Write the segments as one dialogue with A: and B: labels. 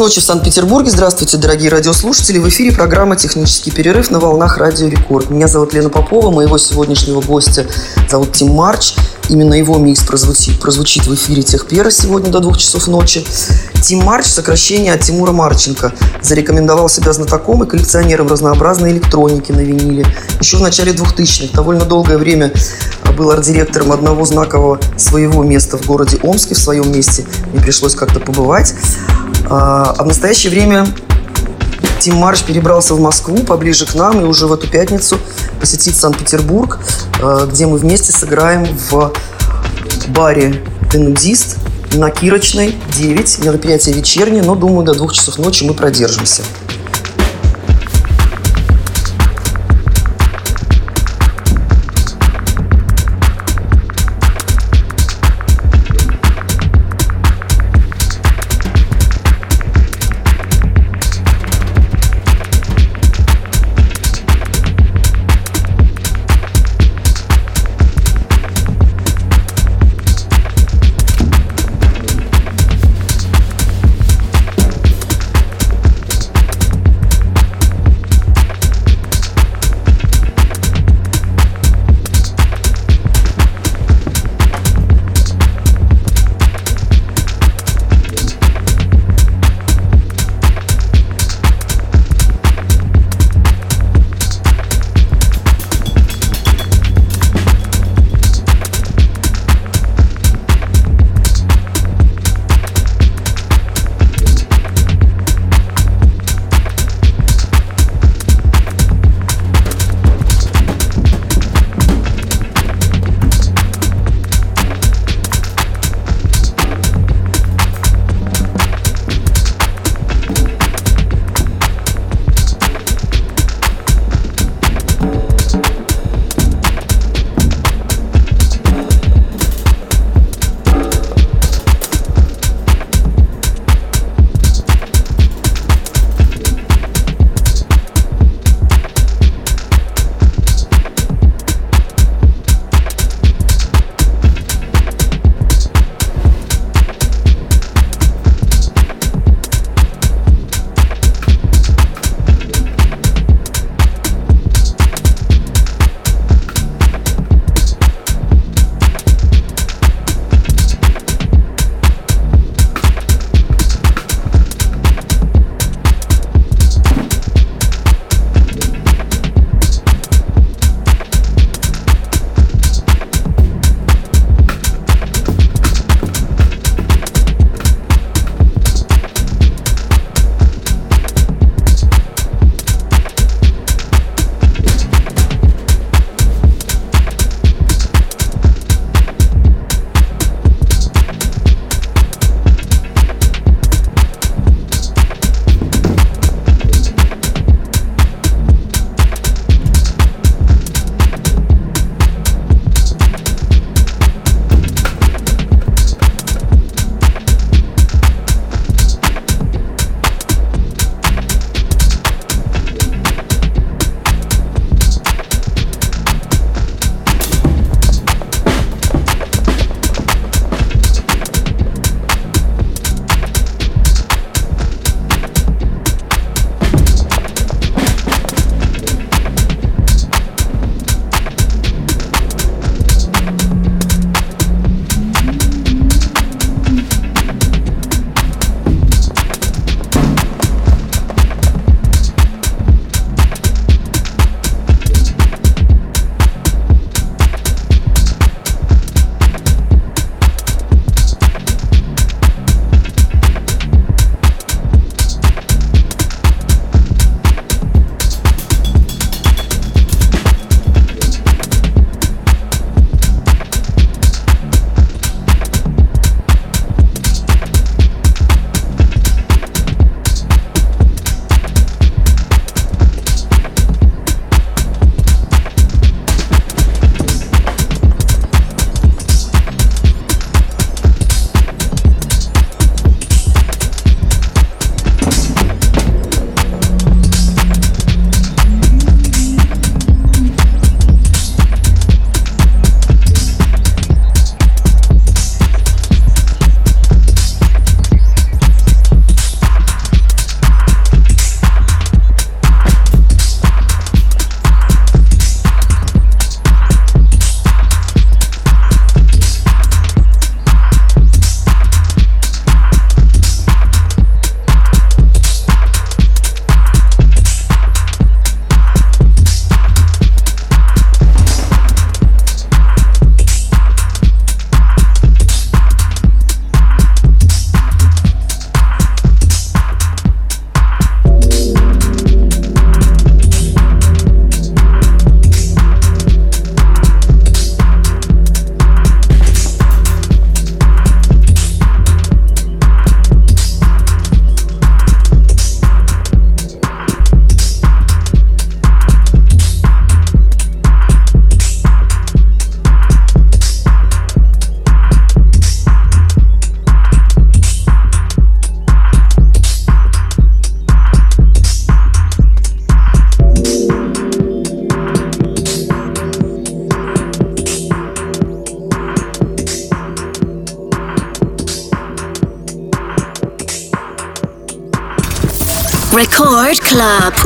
A: ночи в Санкт-Петербурге. Здравствуйте, дорогие радиослушатели. В эфире программа «Технический перерыв» на волнах Радио Рекорд. Меня зовут Лена Попова, моего сегодняшнего гостя зовут Тим Марч. Именно его микс прозвучит, прозвучит в эфире Техпера сегодня до двух часов ночи. Тим Марч – сокращение от Тимура Марченко. Зарекомендовал себя знатоком и коллекционером разнообразной электроники на виниле. Еще в начале 2000-х довольно долгое время был арт-директором одного знакового своего места в городе Омске, в своем месте. Мне пришлось как-то побывать. А, а в настоящее время Тим Марш перебрался в Москву, поближе к нам, и уже в эту пятницу посетит Санкт-Петербург, а, где мы вместе сыграем в баре «Денудист» на Кирочной, 9. Мероприятие вечернее, но, думаю, до двух часов ночи мы продержимся.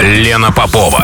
B: Лена Попова.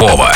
B: Попова.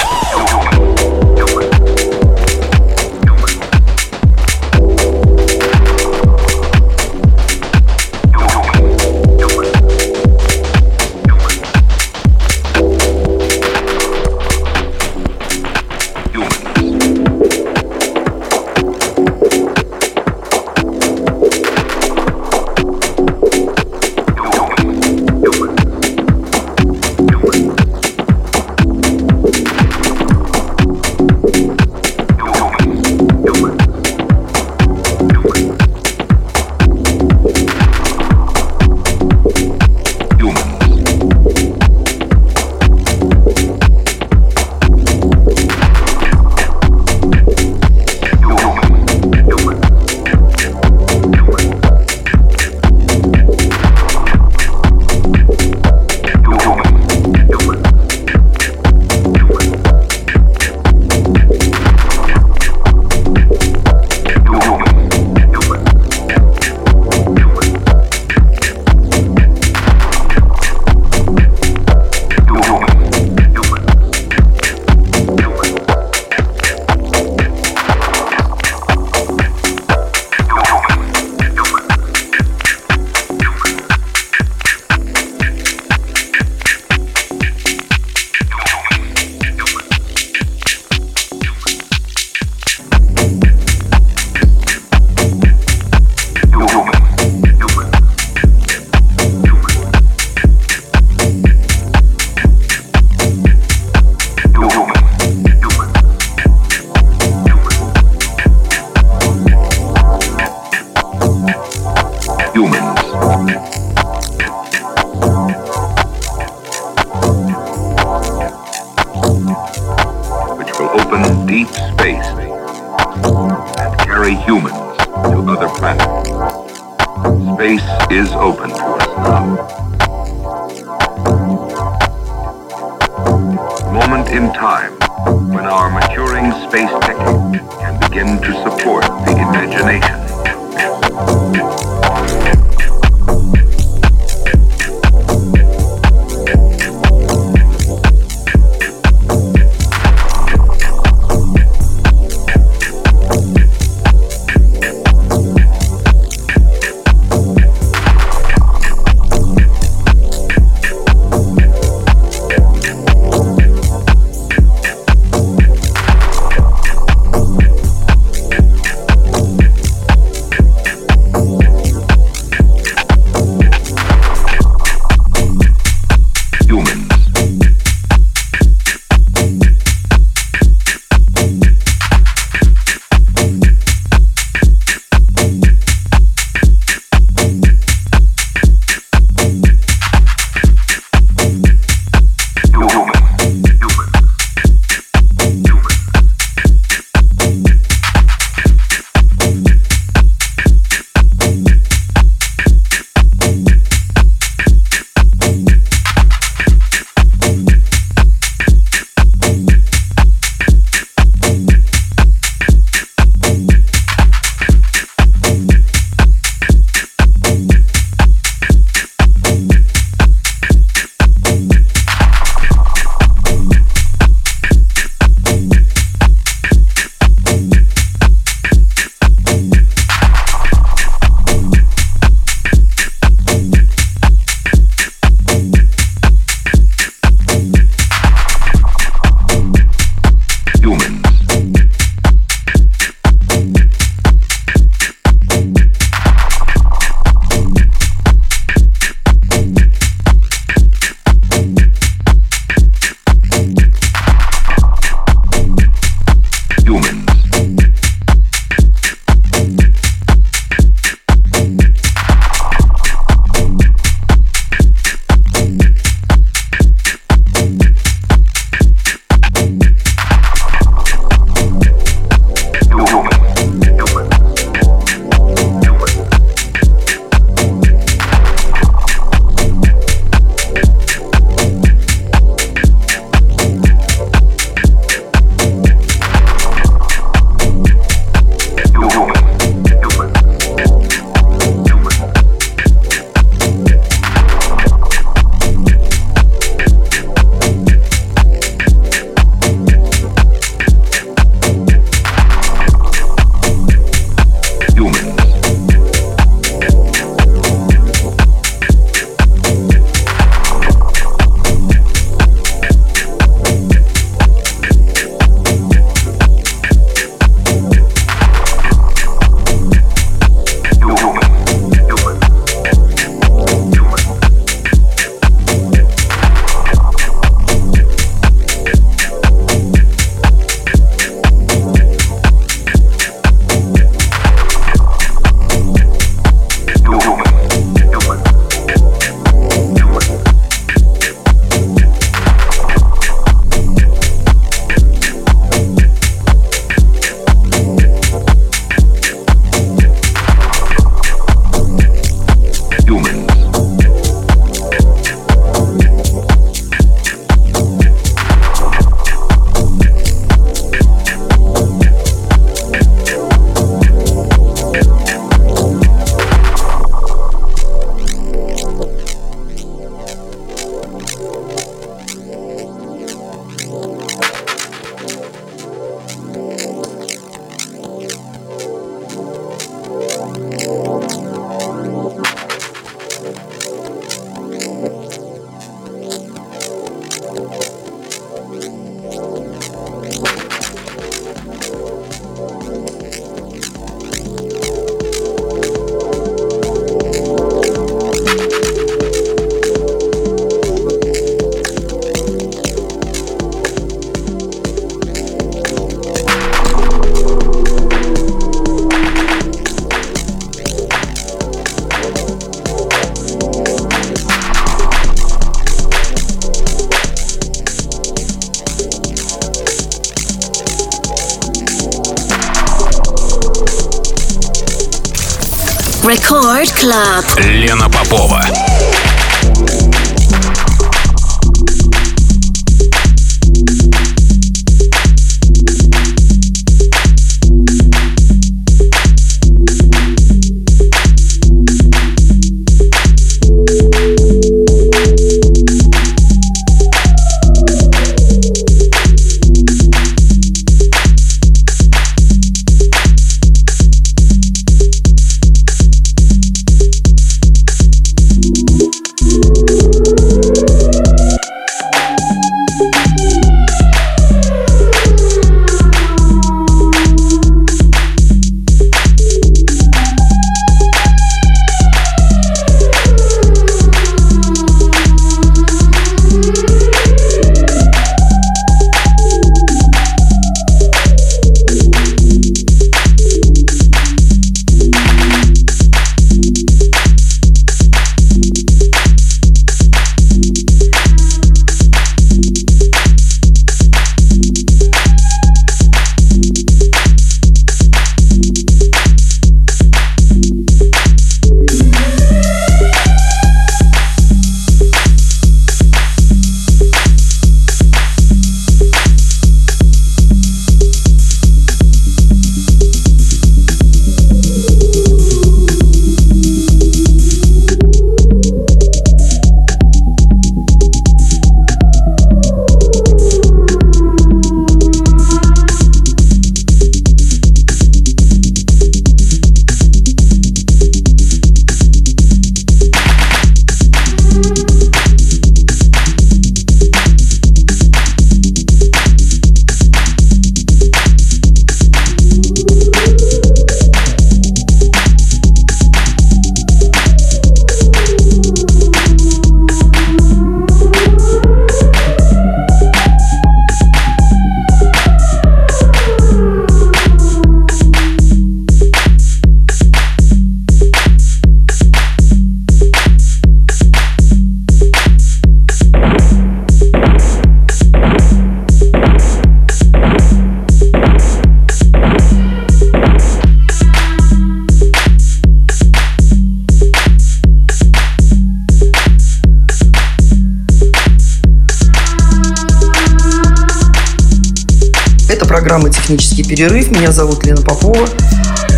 A: Программа «Технический перерыв». Меня зовут Лена Попова.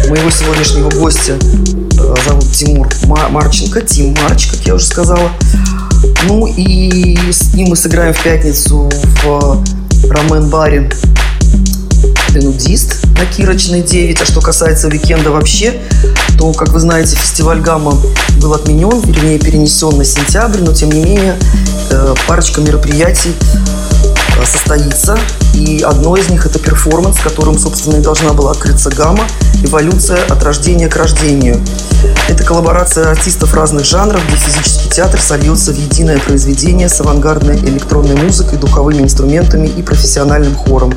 A: Моего сегодняшнего гостя э, зовут Тимур Марченко. Тим Марч, как я уже сказала. Ну и с ним мы сыграем в пятницу в Ромен-баре «Нудист» на Кирочной 9. А что касается уикенда вообще, то, как вы знаете, фестиваль «Гамма» был отменен, вернее, перенесен на сентябрь, но, тем не менее, э, парочка мероприятий состоится. И одно из них это перформанс, которым, собственно, и должна была открыться гамма «Эволюция от рождения к рождению». Это коллаборация артистов разных жанров, где физический театр сольется в единое произведение с авангардной электронной музыкой, духовыми инструментами и профессиональным хором.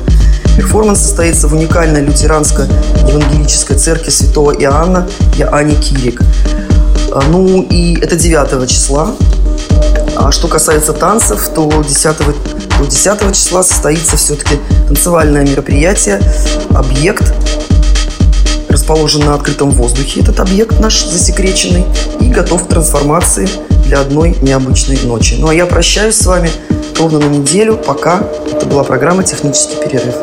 A: Перформанс состоится в уникальной лютеранско-евангелической церкви святого Иоанна Яани Кирик. А, ну и это 9 числа. А что касается танцев, то 10 до 10 числа состоится все-таки танцевальное мероприятие, объект, расположен на открытом воздухе этот объект наш засекреченный и готов к трансформации для одной необычной ночи. Ну а я прощаюсь с вами ровно на неделю. Пока. Это была программа «Технический перерыв».